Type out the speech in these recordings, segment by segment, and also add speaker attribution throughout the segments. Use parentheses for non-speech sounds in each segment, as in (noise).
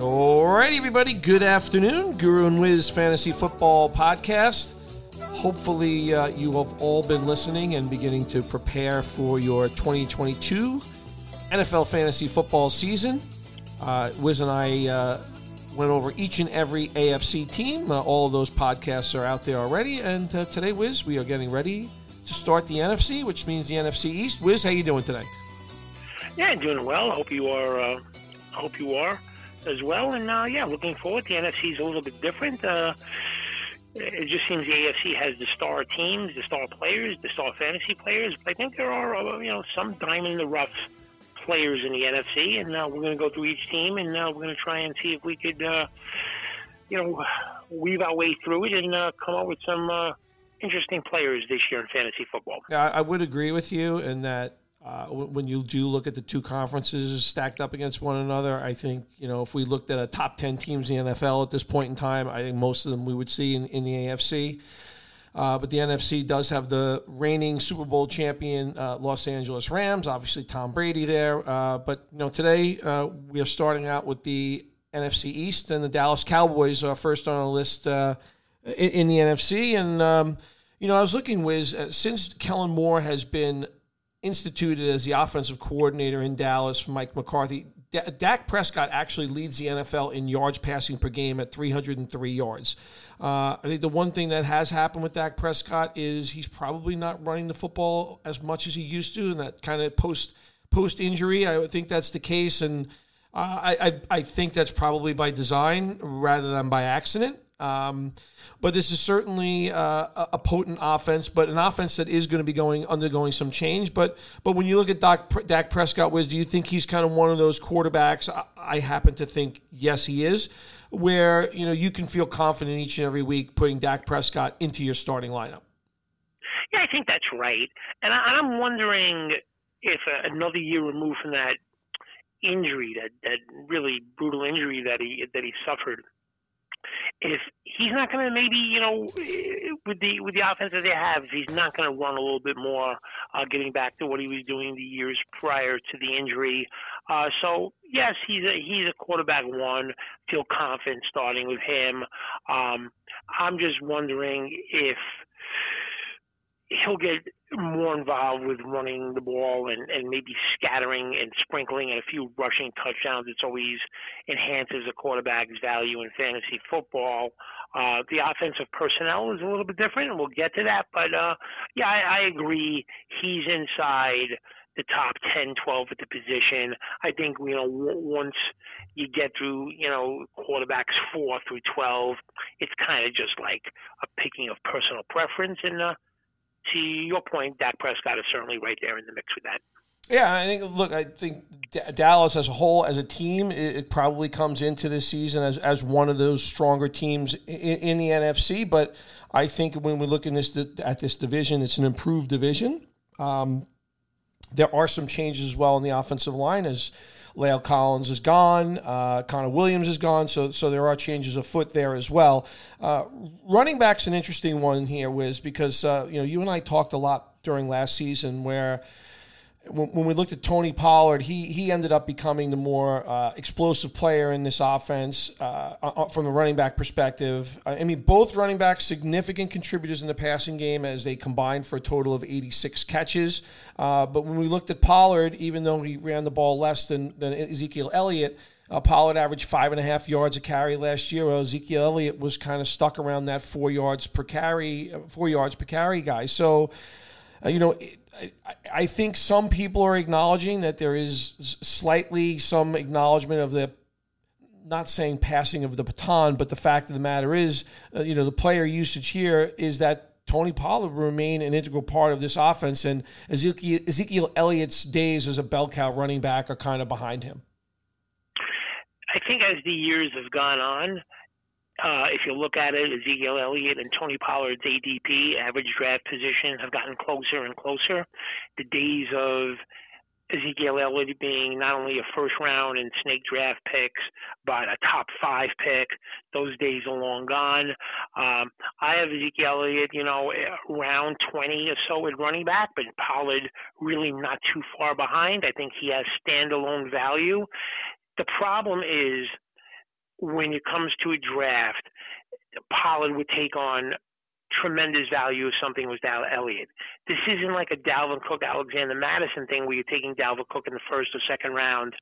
Speaker 1: Alright, everybody, good afternoon. Guru and Wiz Fantasy Football Podcast. Hopefully, uh, you have all been listening and beginning to prepare for your 2022 NFL fantasy football season. Uh, Wiz and I uh, went over each and every AFC team. Uh, all of those podcasts are out there already. And uh, today, Wiz, we are getting ready to start the NFC, which means the NFC East. Wiz, how you doing today?
Speaker 2: Yeah, doing well. Hope you are. Uh, hope you are as well. And uh, yeah, looking forward. The NFC is a little bit different. Uh, it just seems the AFC has the star teams, the star players, the star fantasy players. But I think there are, uh, you know, some diamond in the rough players in the NFC, and uh, we're going to go through each team, and uh, we're going to try and see if we could, uh, you know, weave our way through it and uh, come up with some uh, interesting players this year in fantasy football.
Speaker 1: Yeah, I would agree with you in that uh, when you do look at the two conferences stacked up against one another, I think you know if we looked at a top ten teams in the NFL at this point in time, I think most of them we would see in, in the AFC. Uh, but the NFC does have the reigning Super Bowl champion uh, Los Angeles Rams, obviously Tom Brady there. Uh, but you know today uh, we are starting out with the NFC East and the Dallas Cowboys are first on the list uh, in, in, the NFC. And um, you know I was looking, Wiz, since Kellen Moore has been instituted as the offensive coordinator in Dallas for Mike McCarthy. D- Dak Prescott actually leads the NFL in yards passing per game at 303 yards. Uh, I think the one thing that has happened with Dak Prescott is he's probably not running the football as much as he used to, and that kind of post post injury, I think that's the case, and uh, I, I I think that's probably by design rather than by accident. Um, but this is certainly uh, a potent offense, but an offense that is going to be going undergoing some change. But but when you look at Doc, Dak Prescott, Wiz, do you think he's kind of one of those quarterbacks? I, I happen to think yes, he is. Where you know you can feel confident each and every week putting Dak Prescott into your starting lineup.
Speaker 2: Yeah, I think that's right, and, I, am wondering if uh, another year removed from that injury, that that really brutal injury that he that he suffered if he's not going to maybe you know with the with the offense that they have, if he's not going to run a little bit more, uh, getting back to what he was doing the years prior to the injury. Uh, so yes, he's a he's a quarterback one. Feel confident starting with him. Um, I'm just wondering if he'll get more involved with running the ball and, and maybe scattering and sprinkling and a few rushing touchdowns. It's always enhances a quarterback's value in fantasy football. Uh, the offensive personnel is a little bit different, and we'll get to that. But uh, yeah, I, I agree. He's inside the top 10, 12 at the position. I think, you know, w- once you get through, you know, quarterbacks 4 through 12, it's kind of just like a picking of personal preference. And, uh, to your point, Dak Prescott is certainly right there in the mix with that.
Speaker 1: Yeah, I think. Look, I think D- Dallas as a whole, as a team, it, it, probably comes into this season as, as one of those stronger teams in, in, the NFC. But I think when we look in this at this division, it's an improved division. Um, there are some changes as well in the offensive line as La'el Collins is gone. Uh, Connor Williams is gone. So, so there are changes afoot there as well. Uh, running back's an interesting one here, Wiz, because uh, you know you and I talked a lot during last season where when, we looked at Tony Pollard, he he ended up becoming the more uh, explosive player in this offense uh, uh from the running back perspective. I mean, both running backs significant contributors in the passing game as they combined for a total of 86 catches. Uh, but when we looked at Pollard, even though he ran the ball less than, than Ezekiel Elliott, uh, Pollard averaged five and a half yards a carry last year. Well, Ezekiel Elliott was kind of stuck around that four yards per carry, four yards per carry guy. So, uh, you know, I, think some people are acknowledging that there is slightly some acknowledgement of the not saying passing of the baton, but the fact of the matter is, uh, you know, the player usage here is that Tony Pollard will remain an integral part of this offense, and Ezekiel, Ezekiel Elliott's days as a bell cow running back are kind of behind him.
Speaker 2: I think as the years have gone on, uh, if you look at it, Ezekiel Elliott and Tony Pollard's ADP, average draft position, have gotten closer and closer. The days of Ezekiel Elliott being not only a first round and snake draft picks, but a top five pick. Those days are long gone. Um, I have Ezekiel Elliott, you know, around 20 or so at running back, but Pollard really not too far behind. I think he has standalone value. The problem is when it comes to a draft, Pollard would take on tremendous value if something was Dal Elliott. This isn't like a Dalvin Cook, Alexander Mattison thing where you're taking Dalvin Cook in the first or second round,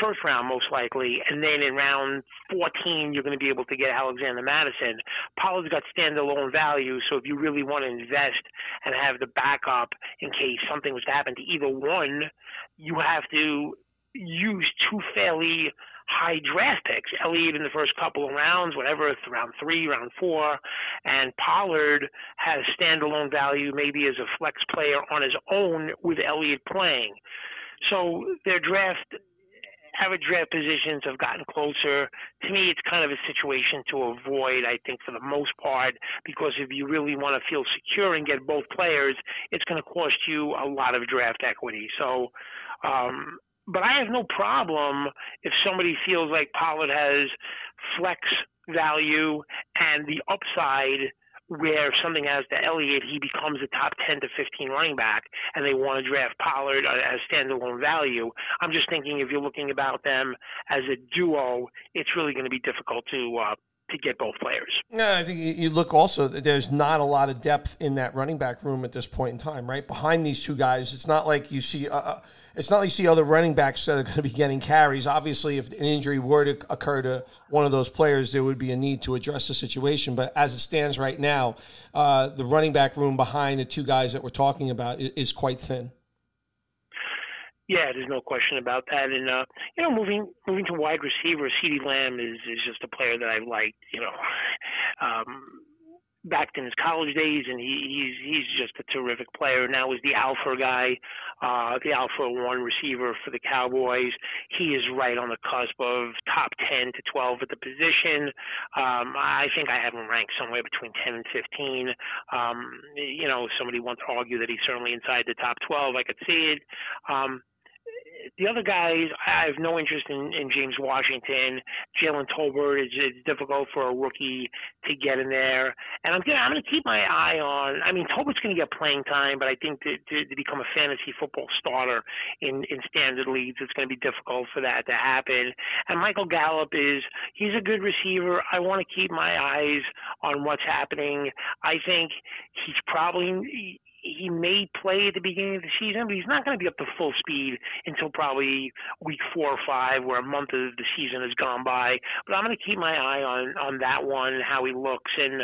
Speaker 2: first round most likely, and then in round 14 you're going to be able to get Alexander Mattison. Pollard's got standalone value, so if you really want to invest and have the backup in case something was to happen to either one, you have to use two fairly high draft picks. Elliott in the first couple of rounds, whatever, round three, round four, and Pollard has standalone value maybe as a flex player on his own with Elliott playing. So their draft average draft positions have gotten closer. To me, it's kind of a situation to avoid, I think, for the most part, because if you really want to feel secure and get both players, it's going to cost you a lot of draft equity. So um, but I have no problem if somebody feels like Pollard has flex value and the upside where if something has to Elliott, he becomes a top 10 to 15 running back, and they want to draft Pollard as standalone value. I'm just thinking if you're looking about them as a duo, it's really going to be difficult to uh, to get both players.
Speaker 1: Yeah, I think you look also, there's not a lot of depth in that running back room at this point in time, right? Behind these two guys, it's not like you see. Uh, uh it's not like you see other running backs that are going to be getting carries. Obviously, if an injury were to occur to one of those players, there would be a need to address the situation. But as it stands right now, uh, the running back room behind the two guys that we're talking about is, is quite thin.
Speaker 2: Yeah, there's no question about that. And uh, you know, moving moving to wide receiver, CeeDee Lamb is is just a player that I liked. You know, um, back in his college days, and he, he's he's just a terrific player. Now is the alpha guy, uh, the alpha one receiver for the Cowboys. He is right on the cusp of top ten to twelve at the position. Um, I think I have him ranked somewhere between ten and fifteen. Um, you know, somebody wants to argue that he's certainly inside the top twelve. I could see it. Um, the other guys, I have no interest in, in James Washington. Jalen Tolbert is it's difficult for a rookie to get in there, and I'm gonna I'm gonna keep my eye on. I mean, Tolbert's gonna get playing time, but I think to, to, to become a fantasy football starter in in standard leagues, it's gonna be difficult for that to happen. And Michael Gallup is he's a good receiver. I want to keep my eyes on what's happening. I think he's probably he may play at the beginning of the season, but he's not going to be up to full speed until probably week four or five, where a month of the season has gone by. But I'm going to keep my eye on on that one, how he looks, and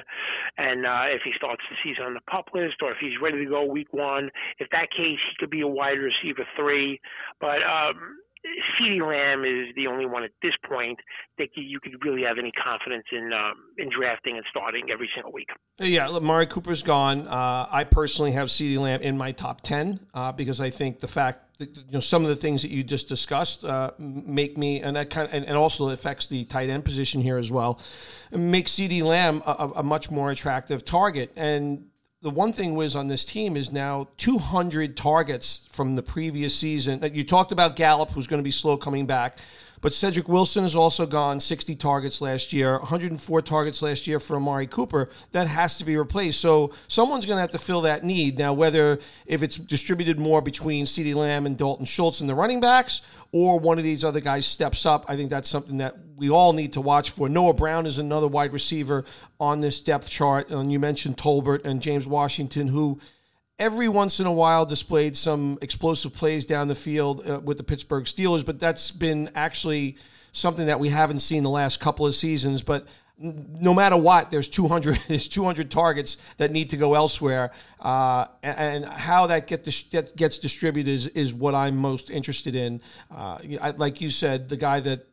Speaker 2: and uh, if he starts the season on the pup list, or if he's ready to go week one. If that case, he could be a wide receiver three. But um, CeeDee Lamb is the only one at this point that you could really have any confidence in um, in drafting and starting every single week.
Speaker 1: Yeah, Amari Cooper's gone. Uh, I personally have CeeDee Lamb in my top ten uh, because I think the fact that you know some of the things that you just discussed uh, make me and that kind of, and, and, also affects the tight end position here as well, makes CeeDee Lamb a, a much more attractive target and the one thing was on this team is now 200 targets from the previous season. You talked about Gallup, who's going to be slow coming back. But Cedric Wilson has also gone 60 targets last year, 104 targets last year for Amari Cooper. That has to be replaced. So someone's going to have to fill that need. Now, whether if it's distributed more between CeeDee Lamb and Dalton Schultz and the running backs, or one of these other guys steps up, I think that's something that we all need to watch for. Noah Brown is another wide receiver on this depth chart. And you mentioned Tolbert and James Washington, who every once in a while displayed some explosive plays down the field uh, with the Pittsburgh Steelers, but that's been actually something that we haven't seen the last couple of seasons. But no matter what, there's 200 (laughs) there's 200 targets that need to go elsewhere, uh, and, how that get dis- gets distributed is, is what I'm most interested in. Uh, I, like you said, the guy that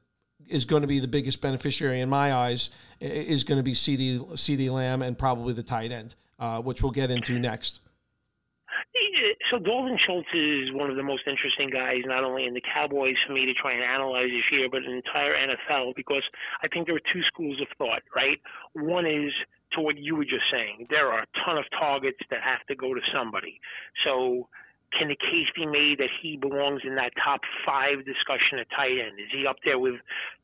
Speaker 1: is going to be the biggest beneficiary in my eyes is going to be CD CeeDee Lamb and probably the tight end, uh, which we'll get into next
Speaker 2: so Dalton Schultz is one of the most interesting guys, not only in the Cowboys for me to try and analyze this year, but in the entire NFL, because I think there are two schools of thought, right? One is to what you were just saying. There are a ton of targets that have to go to somebody. So can the case be made that he belongs in that top five discussion at tight end? Is he up there with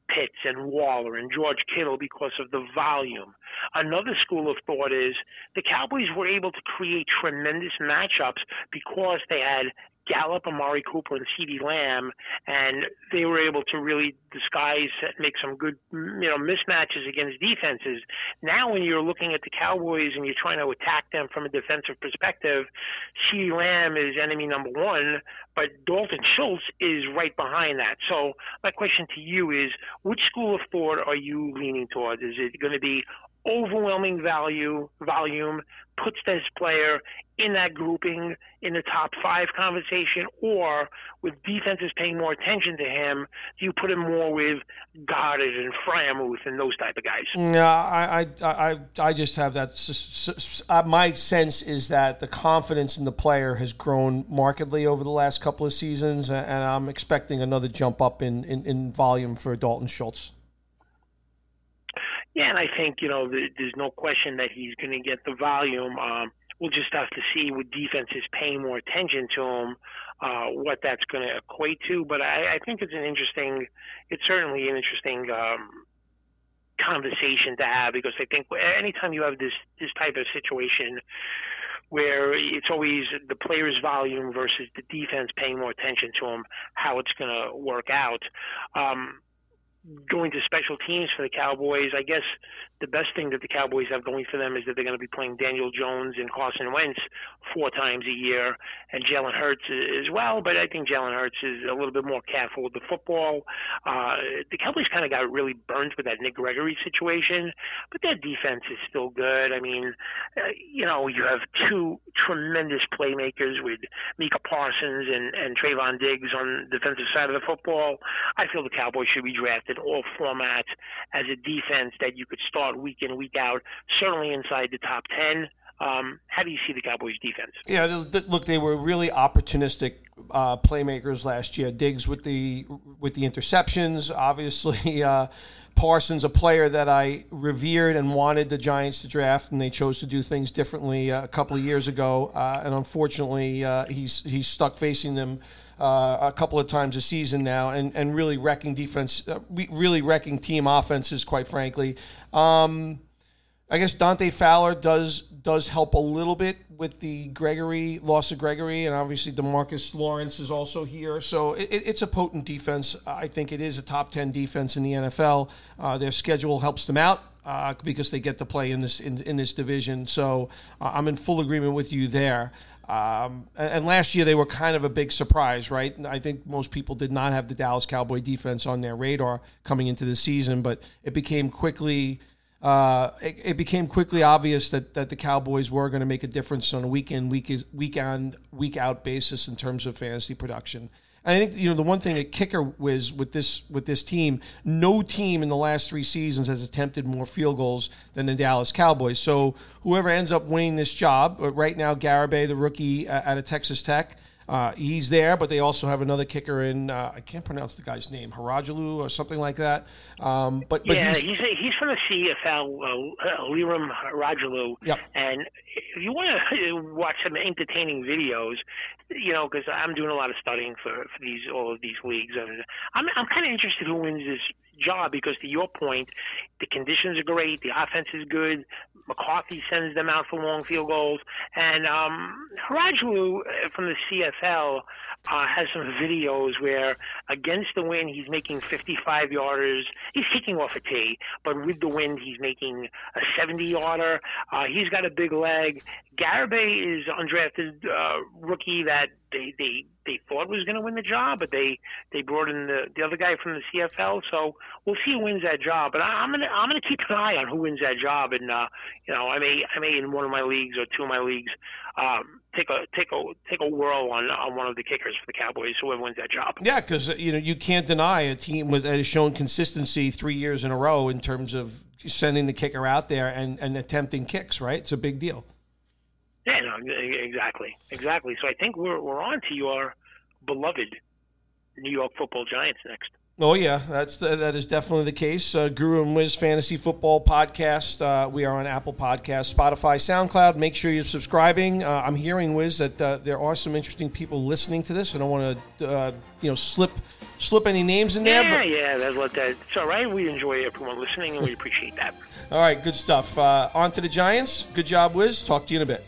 Speaker 2: Pitts and Waller and George Kittle because of the volume? Another school of thought is the Cowboys were able to create tremendous matchups because they had Gallup, Amari Cooper, and CeeDee Lamb, and they were able to really disguise, make some good, you know, mismatches against defenses. Now, when you're looking at the Cowboys and you're trying to attack them from a defensive perspective, CeeDee Lamb is enemy number one, but Dalton Schultz is right behind that. So, my question to you is, which school of thought are you leaning towards? Is it going to be overwhelming value volume puts this player in that grouping in the top five conversation, or with defenses paying more attention to him, do you put him more with Goedert and Freiermuth and those type of guys?
Speaker 1: Yeah, I, I, I, I just have that. Uh, my sense is that the confidence in the player has grown markedly over the last couple of seasons, and I'm expecting another jump up in, in, in volume for Dalton Schultz.
Speaker 2: Yeah, and I think you know there's no question that he's going to get the volume. Um, we'll just have to see with defenses paying more attention to him, uh, what that's going to equate to. But I, I think it's an interesting, it's certainly an interesting um, conversation to have because I think anytime you have this this type of situation where it's always the player's volume versus the defense paying more attention to him, how it's going to work out. Um, going to special teams for the Cowboys. I guess the best thing that the Cowboys have going for them is that they're going to be playing Daniel Jones and Carson Wentz four times a year, and Jalen Hurts as well. But I think Jalen Hurts is a little bit more careful with the football. Uh, the Cowboys kind of got really burnt with that Nick Gregory situation, but their defense is still good. I mean, uh, you know, you have two tremendous playmakers with Micah Parsons and, and Trevon Diggs on the defensive side of the football. I feel the Cowboys should be drafted in all formats as a defense that you could start week in, week out, certainly inside the top 10. Um, how do you see the Cowboys defense?
Speaker 1: Yeah, look, they were really opportunistic uh, playmakers last year. Diggs with the with the interceptions, obviously. (laughs) Uh, Parsons, a player that I revered and wanted the Giants to draft, and they chose to do things differently uh, a couple of years ago. Uh, and unfortunately, uh, he's he's stuck facing them uh, a couple of times a season now, and, and really wrecking defense, uh, really wrecking team offenses, quite frankly. Um, I guess Dante Fowler does does help a little bit with the Gregory loss of Gregory, and obviously Demarcus Lawrence is also here. So it, it's a potent defense. I think it is a top ten defense in the NFL. Uh, their schedule helps them out. Uh, because they get to play in this in, in this division, so uh, I'm in full agreement with you there. Um, and last year they were kind of a big surprise, right? I think most people did not have the Dallas Cowboy defense on their radar coming into the season, but it became quickly uh, it, it, became quickly obvious that, that the Cowboys were going to make a difference on a week in, week, is, week on, week out basis in terms of fantasy production. I think you know the one thing that kicker was with this with this team, no team in the last three seasons has attempted more field goals than the Dallas Cowboys. So whoever ends up winning this job, uh, right now Garibay, the rookie uh, out of Texas Tech, uh, he's there, but they also have another kicker in. Uh, I can't pronounce the guy's name, Harajalu or something like that. Um, but, but
Speaker 2: yeah,
Speaker 1: he's,
Speaker 2: he's, he's from the CFL, uh, Lirim Hajrullahu.
Speaker 1: Yep.
Speaker 2: And if you want to (laughs) watch some entertaining videos, you know, because I'm doing a lot of studying for, for these all of these leagues, and I'm I'm kind of interested who wins this job because to your point, the conditions are great, the offense is good. McCarthy sends them out for long field goals, and um, uh, from the CFL uh, has some videos where against the wind he's making 55 yarders. He's kicking off a tee, but with the wind he's making a 70 yarder. Uh, he's got a big leg. Garibay is undrafted uh, rookie that they they they thought was going to win the job, but they they brought in the the other guy from the CFL. So we'll see who wins that job. But I, I'm gonna I'm gonna keep an eye on who wins that job, and uh, you know I may I may in one of my leagues or two of my leagues um, take a take a take a whirl on on one of the kickers for the Cowboys, whoever wins that job.
Speaker 1: Yeah, because you know you can't deny a team with that has shown consistency three years in a row in terms of sending the kicker out there and, and attempting kicks. Right, it's a big deal.
Speaker 2: Yeah, no, exactly, exactly. So I think we're we're on to your beloved New York Football Giants next.
Speaker 1: Oh yeah, that's that is definitely the case. Uh, Guru and Wiz Fantasy Football Podcast. Uh, we are on Apple Podcast, Spotify, SoundCloud. Make sure you're subscribing. Uh, I'm hearing Wiz that uh, there are some interesting people listening to this. I don't want to uh, you know slip slip any names in there.
Speaker 2: Yeah, but... yeah, that's what that. It's all right. We enjoy everyone listening, and we appreciate that. (laughs)
Speaker 1: all right, good stuff. Uh, on to the Giants. Good job, Wiz. Talk to you in a bit.